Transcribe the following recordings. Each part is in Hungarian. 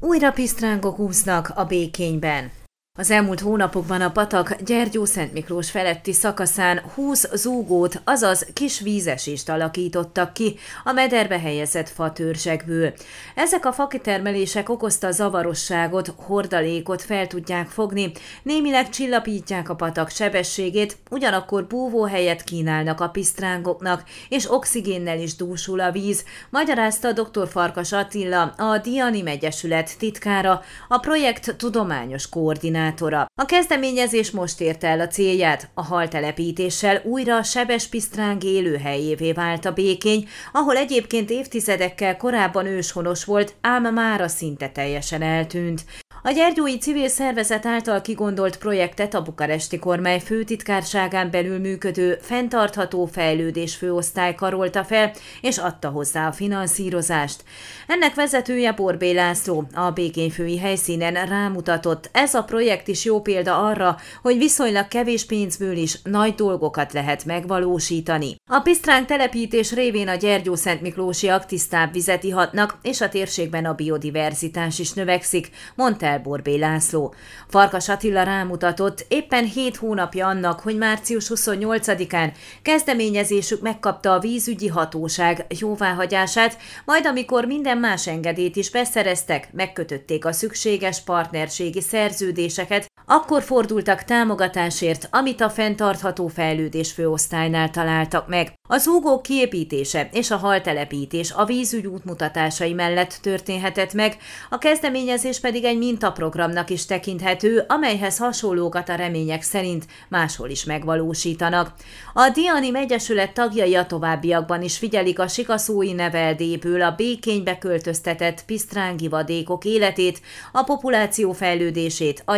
Újra pisztrángok úsznak a békényben. Az elmúlt hónapokban a patak Gyergyó-Szent Miklós feletti szakaszán 20 zúgót, azaz kis vízesést alakítottak ki a mederbe helyezett fatörzsekből. Ezek a fakitermelések okozta zavarosságot, hordalékot fel tudják fogni, némileg csillapítják a patak sebességét, ugyanakkor búvóhelyet kínálnak a pisztrángoknak, és oxigénnel is dúsul a víz, magyarázta dr. Farkas Attila, a Diani Megyesület titkára, a projekt tudományos koordinátora koordinátora. A kezdeményezés most érte el a célját. A haltelepítéssel újra Sebes Pisztráng élőhelyévé vált a békény, ahol egyébként évtizedekkel korábban őshonos volt, ám mára szinte teljesen eltűnt. A Gyergyói Civil Szervezet által kigondolt projektet a bukaresti kormány főtitkárságán belül működő fenntartható fejlődés főosztály karolta fel, és adta hozzá a finanszírozást. Ennek vezetője Borbé László a békényfői helyszínen rámutatott, ez a projekt is jó példa arra, hogy viszonylag kevés pénzből is nagy dolgokat lehet megvalósítani. A Pisztránk telepítés révén a Gyergyó-Szent Miklósi aktisztább vizet ihatnak, és a térségben a biodiverzitás is növekszik, mondta Borbé László. Farkas Attila rámutatott, éppen hét hónapja annak, hogy március 28-án kezdeményezésük megkapta a vízügyi hatóság jóváhagyását, majd amikor minden más engedélyt is beszereztek, megkötötték a szükséges partnerségi szerződéseket, akkor fordultak támogatásért, amit a fenntartható fejlődés főosztálynál találtak meg. Az úgók kiépítése és a haltelepítés a vízügy útmutatásai mellett történhetett meg, a kezdeményezés pedig egy mintaprogramnak is tekinthető, amelyhez hasonlókat a remények szerint máshol is megvalósítanak. A Diani Megyesület tagjai a továbbiakban is figyelik a sikaszói neveldéből a békénybe költöztetett pisztrángi vadékok életét, a populáció fejlődését, a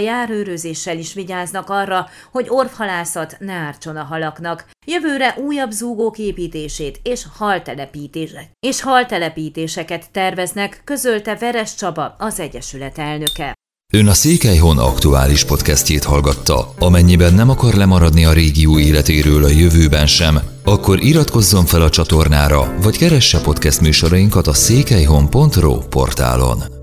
járőrözéssel is vigyáznak arra, hogy orvhalászat ne ártson a halaknak. Jövőre újabb zúgók építését és haltelepítések és haltelepítéseket terveznek, közölte Veres Csaba, az Egyesület elnöke. Ön a Székelyhon aktuális podcastjét hallgatta. Amennyiben nem akar lemaradni a régió életéről a jövőben sem, akkor iratkozzon fel a csatornára, vagy keresse podcast műsorainkat a székelyhon.pro portálon.